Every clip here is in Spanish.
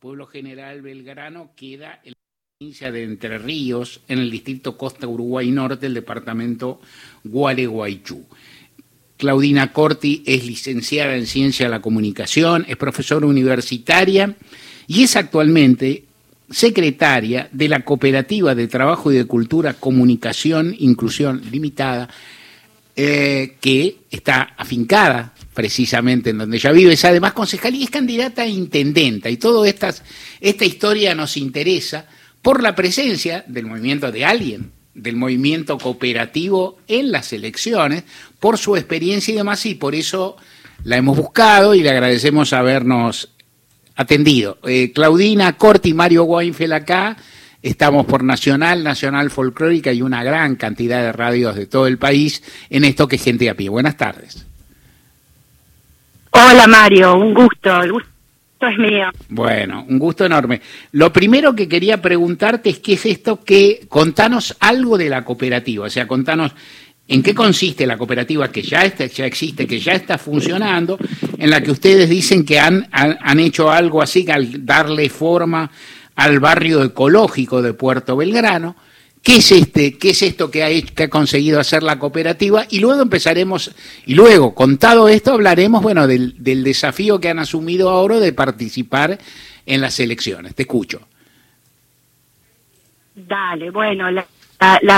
Pueblo General Belgrano queda en la provincia de Entre Ríos, en el distrito Costa Uruguay Norte, el departamento Gualeguaychú. Claudina Corti es licenciada en Ciencia de la Comunicación, es profesora universitaria y es actualmente secretaria de la Cooperativa de Trabajo y de Cultura Comunicación Inclusión Limitada, eh, que está afincada precisamente en donde ella vive, es además concejal y es candidata a intendenta. Y toda esta historia nos interesa por la presencia del movimiento de alguien, del movimiento cooperativo en las elecciones, por su experiencia y demás, y por eso la hemos buscado y le agradecemos habernos atendido. Eh, Claudina Corti Mario Weinfeld acá. Estamos por Nacional, Nacional Folclórica y una gran cantidad de radios de todo el país en esto que es gente a pie. Buenas tardes. Hola Mario, un gusto, el gusto es mío. Bueno, un gusto enorme. Lo primero que quería preguntarte es qué es esto que contanos algo de la cooperativa, o sea, contanos en qué consiste la cooperativa que ya, ya existe, que ya está funcionando, en la que ustedes dicen que han, han, han hecho algo así al darle forma al barrio ecológico de Puerto Belgrano qué es este, qué es esto que ha, que ha conseguido hacer la cooperativa y luego empezaremos, y luego, contado esto, hablaremos, bueno, del, del desafío que han asumido ahora de participar en las elecciones. Te escucho. Dale, bueno, la,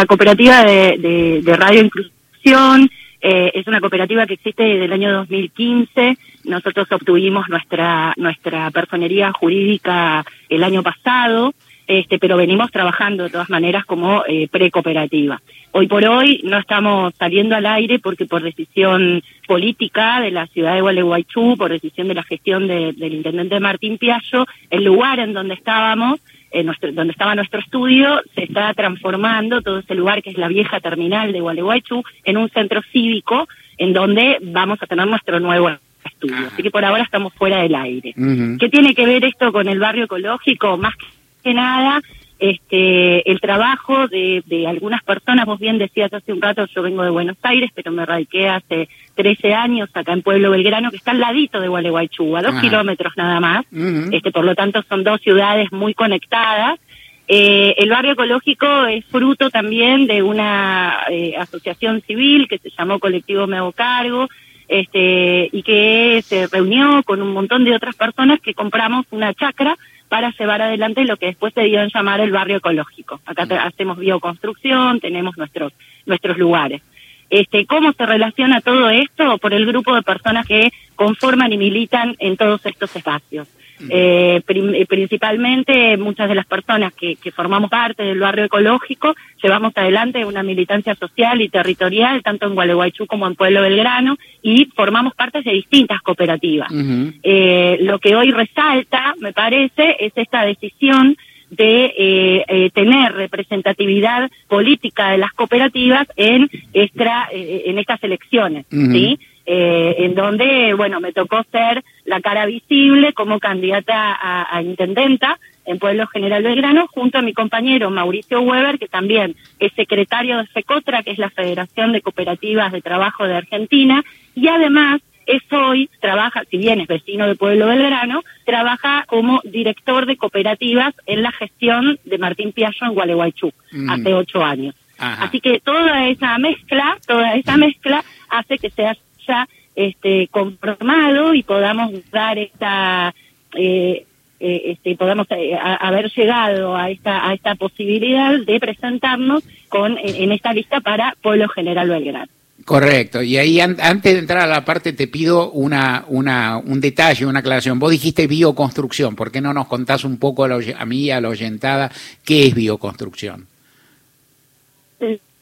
cooperativa de, Radio Inclusión eh, es una cooperativa que existe desde el año 2015. Nosotros obtuvimos nuestra, nuestra personería jurídica el año pasado este, pero venimos trabajando de todas maneras como eh, precooperativa. Hoy por hoy no estamos saliendo al aire porque por decisión política de la ciudad de Gualeguaychú, por decisión de la gestión de, del intendente Martín Piallo, el lugar en donde estábamos, en nuestro, donde estaba nuestro estudio, se está transformando todo ese lugar que es la vieja terminal de Gualeguaychú en un centro cívico en donde vamos a tener nuestro nuevo estudio. Así que por ahora estamos fuera del aire. Uh -huh. ¿Qué tiene que ver esto con el barrio ecológico? Más que que nada este el trabajo de, de algunas personas, vos bien decías hace un rato, yo vengo de Buenos Aires, pero me radiqué hace 13 años acá en Pueblo Belgrano, que está al ladito de Gualeguaychú, a dos Ajá. kilómetros nada más, uh -huh. este por lo tanto son dos ciudades muy conectadas. Eh, el barrio ecológico es fruto también de una eh, asociación civil que se llamó Colectivo Me Hago Cargo, este, y que se reunió con un montón de otras personas que compramos una chacra para llevar adelante lo que después se dio en llamar el barrio ecológico. Acá te, hacemos bioconstrucción, tenemos nuestros, nuestros lugares. Este, ¿Cómo se relaciona todo esto? Por el grupo de personas que conforman y militan en todos estos espacios. Eh, prim principalmente muchas de las personas que, que, formamos parte del barrio ecológico llevamos adelante una militancia social y territorial tanto en Gualeguaychú como en Pueblo Belgrano y formamos parte de distintas cooperativas. Uh -huh. eh, lo que hoy resalta, me parece, es esta decisión de eh, eh, tener representatividad política de las cooperativas en, extra, eh, en estas elecciones, uh -huh. ¿sí? Eh, en donde, bueno, me tocó ser la cara visible como candidata a, a, intendenta en Pueblo General Belgrano, junto a mi compañero Mauricio Weber, que también es secretario de FECOTRA, que es la Federación de Cooperativas de Trabajo de Argentina, y además es hoy, trabaja, si bien es vecino de Pueblo Belgrano, trabaja como director de cooperativas en la gestión de Martín Piallo en Gualeguaychú, mm. hace ocho años. Ajá. Así que toda esa mezcla, toda esa mezcla hace que sea ya este, conformado y podamos dar esta, eh, eh, este, podamos eh, a, haber llegado a esta, a esta posibilidad de presentarnos con, en, en esta lista para Pueblo General Belgrano. Correcto, y ahí an antes de entrar a la parte te pido una, una, un detalle, una aclaración. Vos dijiste bioconstrucción, ¿por qué no nos contás un poco a, la, a mí a la oyentada qué es bioconstrucción?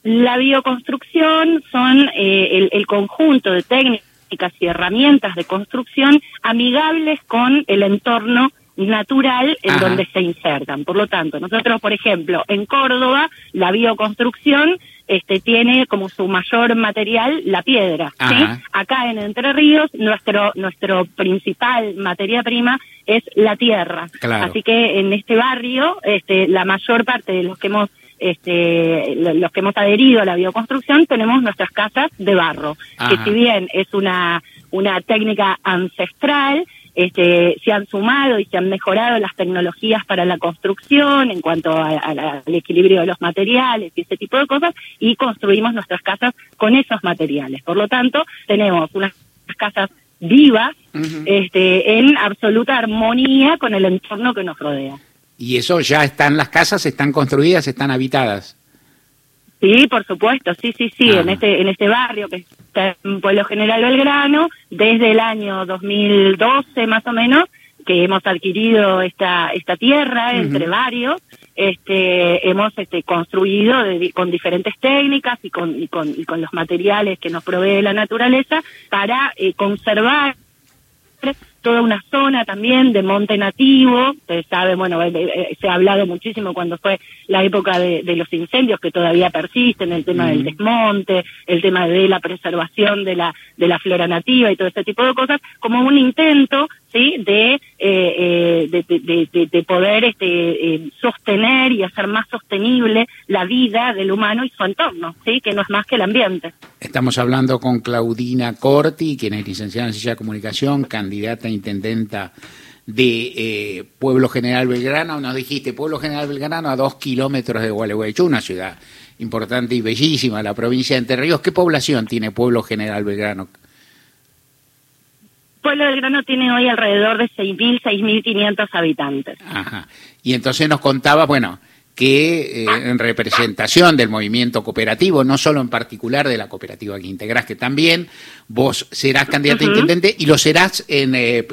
La bioconstrucción son eh, el, el conjunto de técnicas y herramientas de construcción amigables con el entorno natural en Ajá. donde se insertan. Por lo tanto, nosotros, por ejemplo, en Córdoba, la bioconstrucción este, tiene como su mayor material la piedra. ¿sí? Acá en Entre Ríos, nuestro, nuestro principal materia prima es la tierra. Claro. Así que en este barrio, este, la mayor parte de los que hemos este, los que hemos adherido a la bioconstrucción tenemos nuestras casas de barro, Ajá. que si bien es una, una técnica ancestral, este, se han sumado y se han mejorado las tecnologías para la construcción en cuanto al equilibrio de los materiales y ese tipo de cosas, y construimos nuestras casas con esos materiales. Por lo tanto, tenemos unas casas vivas, este, en absoluta armonía con el entorno que nos rodea. ¿Y eso ya están las casas, están construidas, están habitadas? Sí, por supuesto, sí, sí, sí, en este en este barrio que está en Pueblo General Belgrano, desde el año 2012 más o menos, que hemos adquirido esta esta tierra entre varios, este hemos este construido con diferentes técnicas y con, y con y con los materiales que nos provee la naturaleza para eh, conservar toda una zona también de monte nativo, se sabe, bueno, eh, eh, se ha hablado muchísimo cuando fue la época de, los incendios que todavía persisten, el tema del desmonte, el tema de la preservación de la, de la flora nativa y todo este tipo de cosas, como un intento sí de, eh, de, poder este, sostener y hacer más sostenible la vida del humano y su entorno, sí que no es más que el ambiente. Estamos hablando con Claudina Corti, quien es licenciada en Ciencia de Comunicación, candidata a intendenta de eh, Pueblo General Belgrano. Nos dijiste, Pueblo General Belgrano a dos kilómetros de Gualeguaychú, una ciudad importante y bellísima, la provincia de Entre Ríos. ¿Qué población tiene Pueblo General Belgrano? Pueblo Belgrano tiene hoy alrededor de 6.000, 6.500 habitantes. Ajá. Y entonces nos contaba, bueno, que eh, en representación del movimiento cooperativo, no solo en particular de la cooperativa que integrás, que también vos serás candidata a intendente y lo serás en, eh,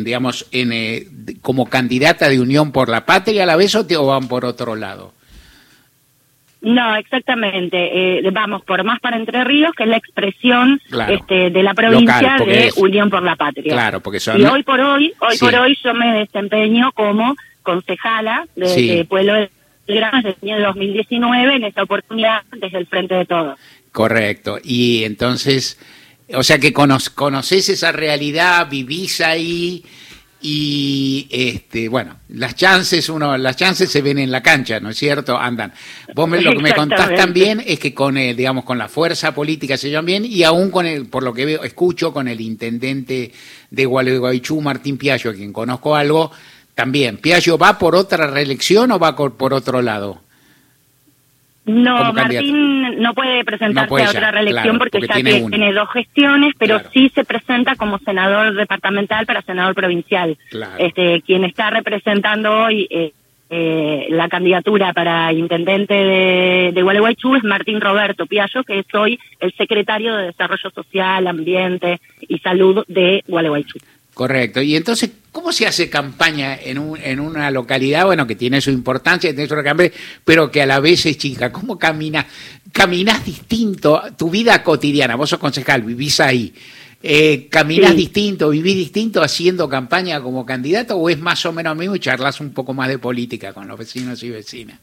digamos, en, eh, como candidata de Unión por la Patria a la vez o te van por otro lado. No, exactamente. vamos por más para Entre Ríos, que es la expresión este, de la provincia de Unión por la Patria. Claro, porque Y hoy por hoy, hoy por hoy yo me desempeño como concejala de, Pueblo de Belgrano desde el año 2019 en esta oportunidad desde el frente de todos. Correcto. Y entonces, o sea que conoces esa realidad, vivís ahí y este bueno las chances uno las chances se ven en la cancha no es cierto andan vos me, lo que me contás también es que con el digamos con la fuerza política se llevan bien y aún con el por lo que veo escucho con el intendente de Gualeguaychú Martín Piaggio a quien conozco algo también. ¿Piaggio va por otra reelección o va por otro lado? No, Martín no puede presentarse a otra reelección porque, ya tiene, dos gestiones, pero sí se presenta como senador departamental para senador provincial. Este, quien está representando hoy eh, eh, la candidatura para intendente de, de Gualeguaychú es Martín Roberto Piaggio, que es hoy el secretario de Desarrollo Social, Ambiente y Salud de Gualeguaychú. Correcto. Y entonces, ¿cómo se hace campaña en, un, en una localidad, bueno, que tiene su importancia, tiene su recambio, pero que a la vez es chica? ¿Cómo caminas? ¿Caminas distinto tu vida cotidiana? Vos sos concejal, vivís ahí. Eh, ¿Caminas distinto, vivís distinto haciendo campaña como candidato o es más o menos mismo y charlas un poco más de política con los vecinos y vecinas?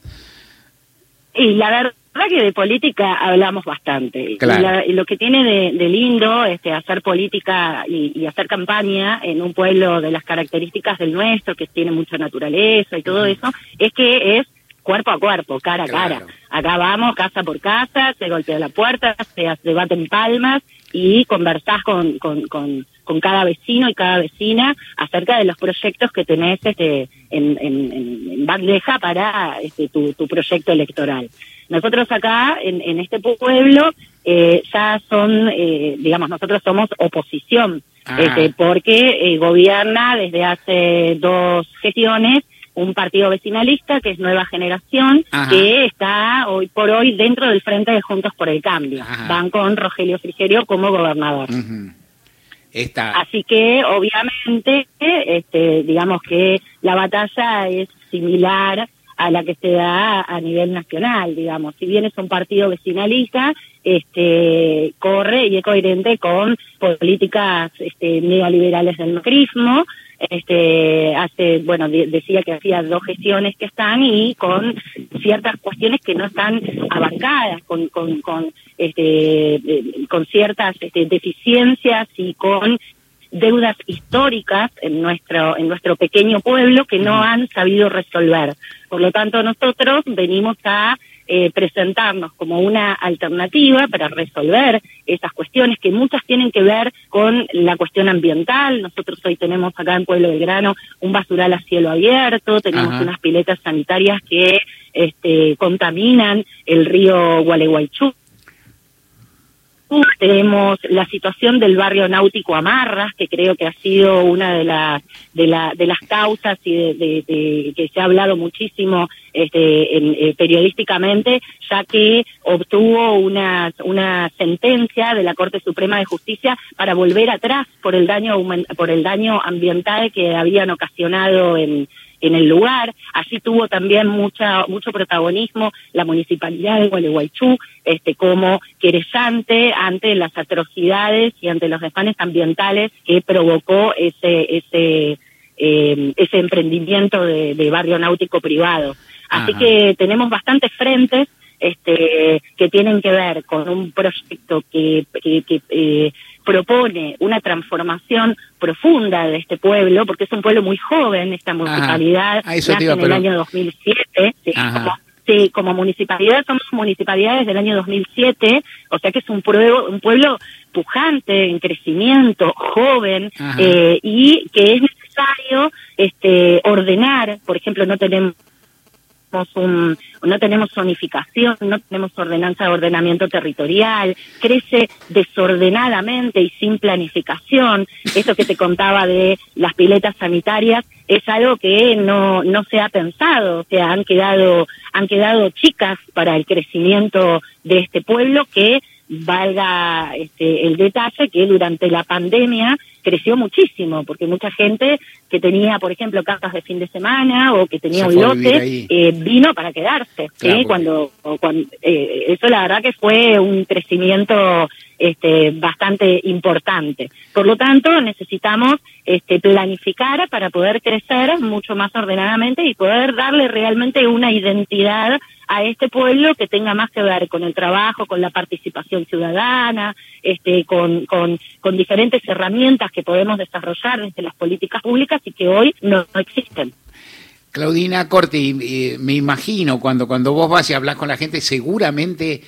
Y la verdad que de política hablamos bastante. Y, lo que tiene de, lindo este, hacer política y, hacer campaña en un pueblo de las características del nuestro, que tiene mucha naturaleza y todo eso, es que es cuerpo a cuerpo, cara a cara. Acá vamos casa por casa, se golpea la puerta, se debaten palmas y conversás con, con, con, con, cada vecino y cada vecina acerca de los proyectos que tenés este, en, en, en bandeja para este, tu, tu proyecto electoral. Nosotros acá, en, en este pueblo, eh, ya son, eh, digamos, nosotros somos oposición, ah. este, porque eh, gobierna desde hace dos gestiones un partido vecinalista que es Nueva Generación, que está hoy por hoy dentro del Frente de Juntos por el Cambio. Van con Rogelio Frigerio como gobernador. Así que, obviamente, este, digamos que la batalla es similar a la que se da a nivel nacional, digamos. Si bien es un partido vecinalista, este, corre y es coherente con políticas este, neoliberales del macrismo, este hace bueno decía que hacía dos gestiones que están y con ciertas cuestiones que no están abarcadas con con con este eh, con ciertas este, deficiencias y con deudas históricas en nuestro en nuestro pequeño pueblo que no han sabido resolver. Por lo tanto nosotros venimos a eh, presentarnos como una alternativa para resolver esas cuestiones que muchas tienen que ver con la cuestión ambiental. Nosotros hoy tenemos acá en Pueblo del Grano un basural a cielo abierto, tenemos unas piletas sanitarias que este, contaminan el río Gualeguaychú tenemos la situación del barrio náutico Amarras, que creo que ha sido una de las de, la, de las causas y de, que se ha hablado muchísimo este, eh, periodísticamente, ya que obtuvo una, una sentencia de la Corte Suprema de Justicia para volver atrás por el daño por el daño ambiental que habían ocasionado en en el lugar. Allí tuvo también mucha, mucho protagonismo la municipalidad de Gualeguaychú este, como querellante ante las atrocidades y ante los desmanes ambientales que provocó ese, ese, eh, ese emprendimiento de, barrio náutico privado. Así que tenemos bastantes frentes este, que tienen que ver con un proyecto que, que, eh, propone una transformación profunda de este pueblo, porque es un pueblo muy joven, esta municipalidad nace en el año 2007, sí, como, municipalidad somos municipalidades del año 2007, o sea que es un pueblo, un pueblo pujante, en crecimiento, joven, eh, y que es necesario este, ordenar, por ejemplo, no tenemos un, no tenemos zonificación, no tenemos ordenanza de ordenamiento territorial, crece desordenadamente y sin planificación. Eso que te contaba de las piletas sanitarias es algo que no, no se ha pensado, o sea, han quedado, han quedado chicas para el crecimiento de este pueblo que valga este, el detalle que durante la pandemia creció muchísimo, porque mucha gente que tenía, por ejemplo, casas de fin de semana o que tenía un lote, eh, vino para quedarse. ¿sí? Cuando, cuando eh, eso la verdad que fue un crecimiento este, bastante importante. Por lo tanto, necesitamos este, planificar para poder crecer mucho más ordenadamente y poder darle realmente una identidad a este pueblo que tenga más que ver con el trabajo, con la participación ciudadana, este, con, con, con diferentes herramientas que podemos desarrollar desde las políticas públicas y que hoy no, existen. Claudina Corti, me imagino cuando, cuando vos vas y hablas con la gente, seguramente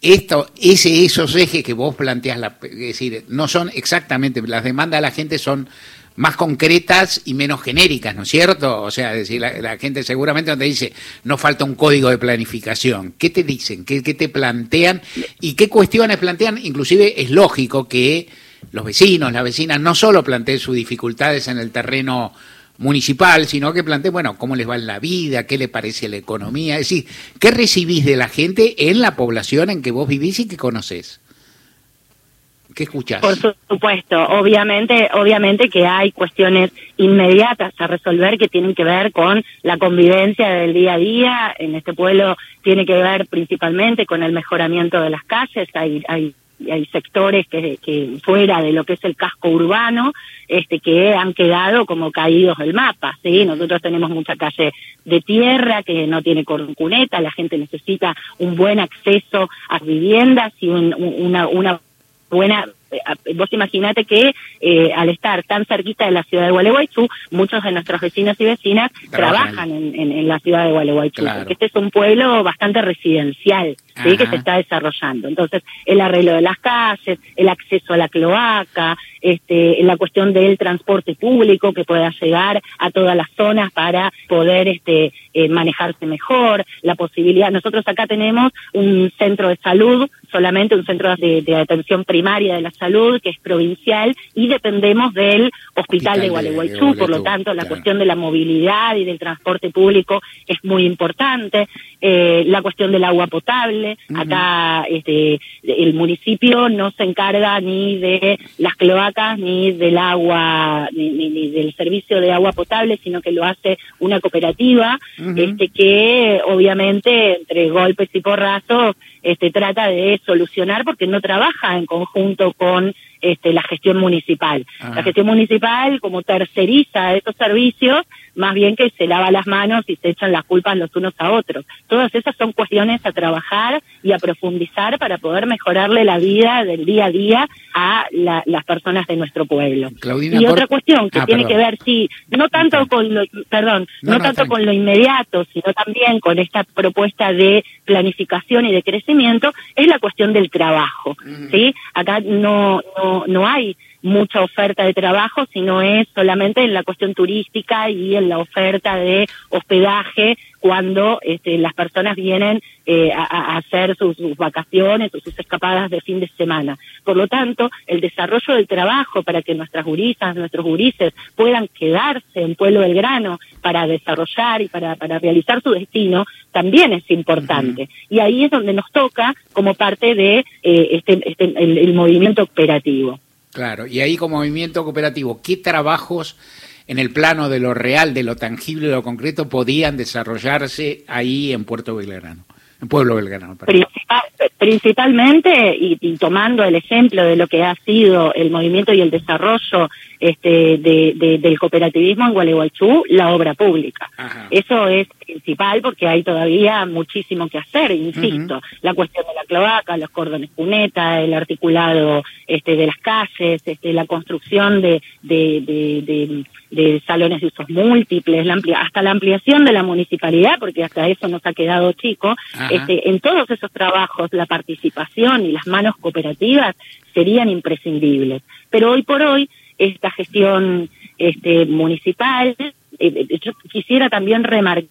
esto, ese, esos ejes que vos planteas, es decir, no son exactamente, las demandas de la gente son más concretas y menos genéricas, ¿no es cierto? O sea, decir, la, gente seguramente no te dice, no falta un código de planificación. ¿Qué te dicen? ¿Qué, te plantean? ¿Y qué cuestiones plantean? Inclusive es lógico que los vecinos, las vecinas, no solo planteen sus dificultades en el terreno municipal, sino que planteen, bueno, cómo les va en la vida, qué le parece la economía, es decir, qué recibís de la gente en la población en que vos vivís y que conocés. ¿Qué? Por supuesto, obviamente, obviamente que hay cuestiones inmediatas a resolver que tienen que ver con la convivencia del día a día. En este pueblo tiene que ver principalmente con el mejoramiento de las calles. Hay, hay sectores que, fuera de lo que es el casco urbano este que han quedado como caídos del mapa sí nosotros tenemos mucha calle de tierra que no tiene cuneta la gente necesita un buen acceso a viviendas y una, una buena eh, vos imaginate que eh, al estar tan cerquita de la ciudad de Gualeguaychú, muchos de nuestros vecinos y vecinas trabajan, en, la ciudad de Gualeguaychú, porque este es un pueblo bastante residencial, ¿sí? que se está desarrollando. Entonces, el arreglo de las calles, el acceso a la cloaca, este, la cuestión del transporte público que pueda llegar a todas las zonas para poder este, eh, manejarse mejor, la posibilidad. Nosotros acá tenemos un centro de salud, solamente un centro de, de atención primaria de la salud que es provincial y dependemos del hospital, de Gualeguaychú, por lo tanto la cuestión de la movilidad y del transporte público es muy importante, eh, la cuestión del agua potable, acá este, el municipio no se encarga ni de las cloacas ni del agua, ni, del servicio de agua potable, sino que lo hace una cooperativa, este que obviamente entre golpes y porrazos este, trata de solucionar porque no trabaja en conjunto con con este, la gestión municipal. La gestión municipal, como terceriza esos servicios, más bien que se lava las manos y se echan las culpas los unos a otros. Todas esas son cuestiones a trabajar y a profundizar para poder mejorarle la vida del día a día a las personas de nuestro pueblo. y otra cuestión que ah, tiene que ver, sí, no tanto con lo, perdón, no, tanto con lo inmediato, sino también con esta propuesta de planificación y de crecimiento, es la cuestión del trabajo, ¿sí? Acá no, no, no hay mucha oferta de trabajo, sino es solamente en la cuestión turística y en la oferta de hospedaje cuando este, las personas vienen eh, a, hacer sus, vacaciones o sus escapadas de fin de semana. Por lo tanto, el desarrollo del trabajo para que nuestras gurisas, nuestros gurises puedan quedarse en Pueblo Belgrano para desarrollar y para, para realizar su destino, también es importante. Y ahí es donde nos toca como parte de eh, este, este, el movimiento operativo. Claro, y ahí como movimiento cooperativo, ¿qué trabajos en el plano de lo real, de lo tangible, de lo concreto, podían desarrollarse ahí en Puerto Belgrano? En Pueblo Belgrano. principalmente, y, tomando el ejemplo de lo que ha sido el movimiento y el desarrollo este, de, del cooperativismo en Gualeguaychú, la obra pública. Eso es principal porque hay todavía muchísimo que hacer, insisto, la cuestión de la cloaca, los cordones cuneta, el articulado este, de las calles, este, la construcción de, de, de, salones de usos múltiples, la hasta la ampliación de la municipalidad, porque hasta eso nos ha quedado chico, este, en todos esos trabajos la participación y las manos cooperativas serían imprescindibles. Pero hoy por hoy esta gestión este, municipal. Eh, eh, yo quisiera también remarcar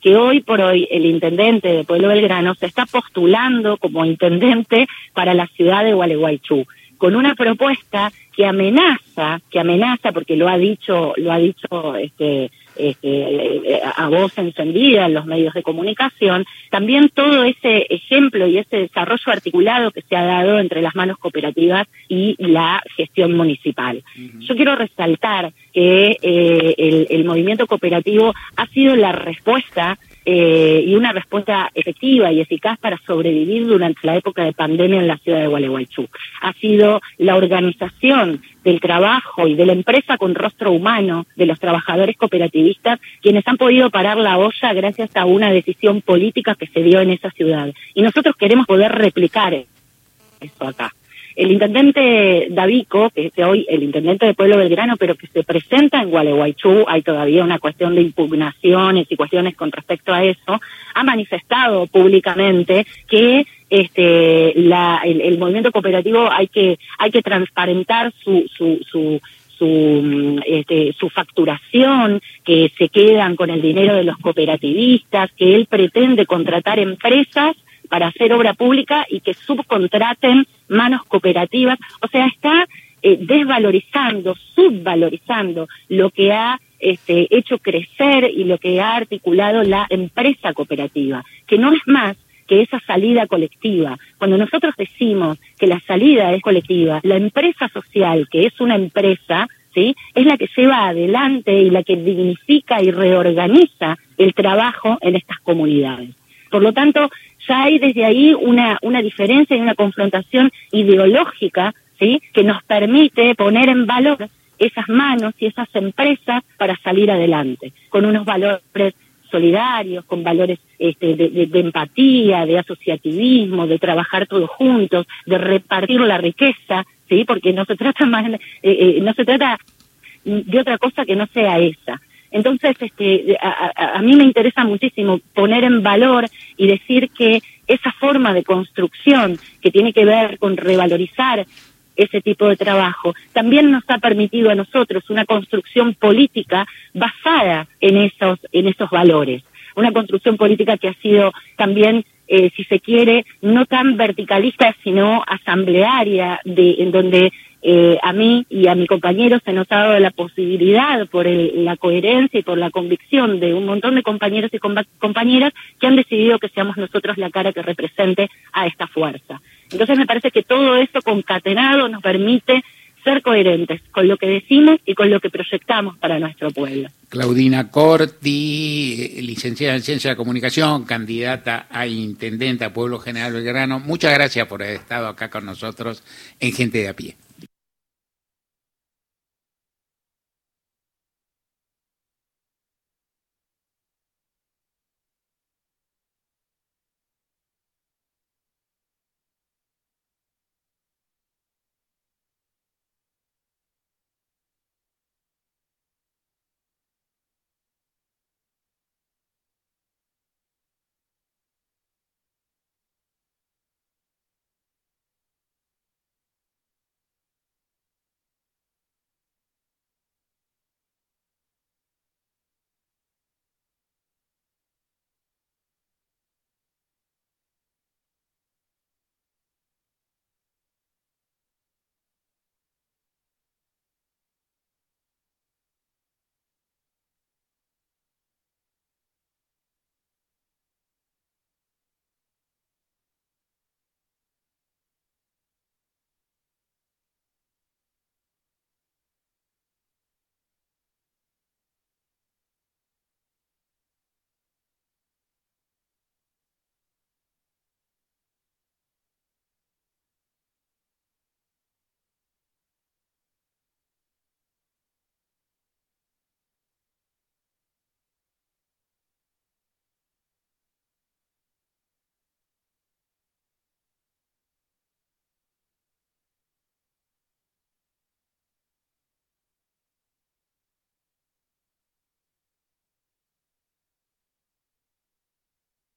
que hoy por hoy el intendente de Pueblo Belgrano se está postulando como intendente para la ciudad de Gualeguaychú con una propuesta que amenaza, que amenaza porque lo ha dicho, lo ha dicho este este, a voz encendida en los medios de comunicación, también todo ese ejemplo y ese desarrollo articulado que se ha dado entre las manos cooperativas y la gestión municipal. Yo quiero resaltar que eh, el, el movimiento cooperativo ha sido la respuesta eh, y una respuesta efectiva y eficaz para sobrevivir durante la época de pandemia en la ciudad de Gualeguaychú. Ha sido la organización del trabajo y de la empresa con rostro humano de los trabajadores cooperativistas quienes han podido parar la olla gracias a una decisión política que se dio en esa ciudad. Y nosotros queremos poder replicar eso acá. El intendente Davico, que es hoy el intendente de Pueblo Belgrano, pero que se presenta en Gualeguaychú, hay todavía una cuestión de impugnaciones y cuestiones con respecto a eso, ha manifestado públicamente que este la, el, movimiento cooperativo hay que hay que transparentar su su, su su, este, su facturación, que se quedan con el dinero de los cooperativistas, que él pretende contratar empresas para hacer obra pública y que subcontraten manos cooperativas. O sea, está eh, desvalorizando, subvalorizando lo que ha este, hecho crecer y lo que ha articulado la empresa cooperativa, que no es más que esa salida colectiva. Cuando nosotros decimos que la salida es colectiva, la empresa social, que es una empresa, ¿sí? es la que lleva adelante y la que dignifica y reorganiza el trabajo en estas comunidades. Por lo tanto, ya hay desde ahí una, una diferencia y una confrontación ideológica, ¿sí? Que nos permite poner en valor esas manos y esas empresas para salir adelante, con unos valores solidarios, con valores este, de, empatía, de asociativismo, de trabajar todos juntos, de repartir la riqueza, sí, porque no se trata más, eh, eh, no se trata de otra cosa que no sea esa. Entonces, este, a, mí me interesa muchísimo poner en valor y decir que esa forma de construcción que tiene que ver con revalorizar ese tipo de trabajo, también nos ha permitido a nosotros una construcción política basada en esos, en esos valores. Una construcción política que ha sido también eh, si se quiere, no tan verticalista, sino asamblearia, de, en donde eh, a mí y a mi compañero se nos ha dado la posibilidad por la coherencia y por la convicción de un montón de compañeros y compañeras que han decidido que seamos nosotros la cara que represente a esta fuerza. Entonces me parece que todo esto concatenado nos permite ser coherentes con lo que decimos y con lo que proyectamos para nuestro pueblo. Claudina Corti, licenciada en Ciencia de Comunicación, candidata a Intendente a Pueblo General Belgrano, muchas gracias por haber estado acá con nosotros en Gente de a Pie.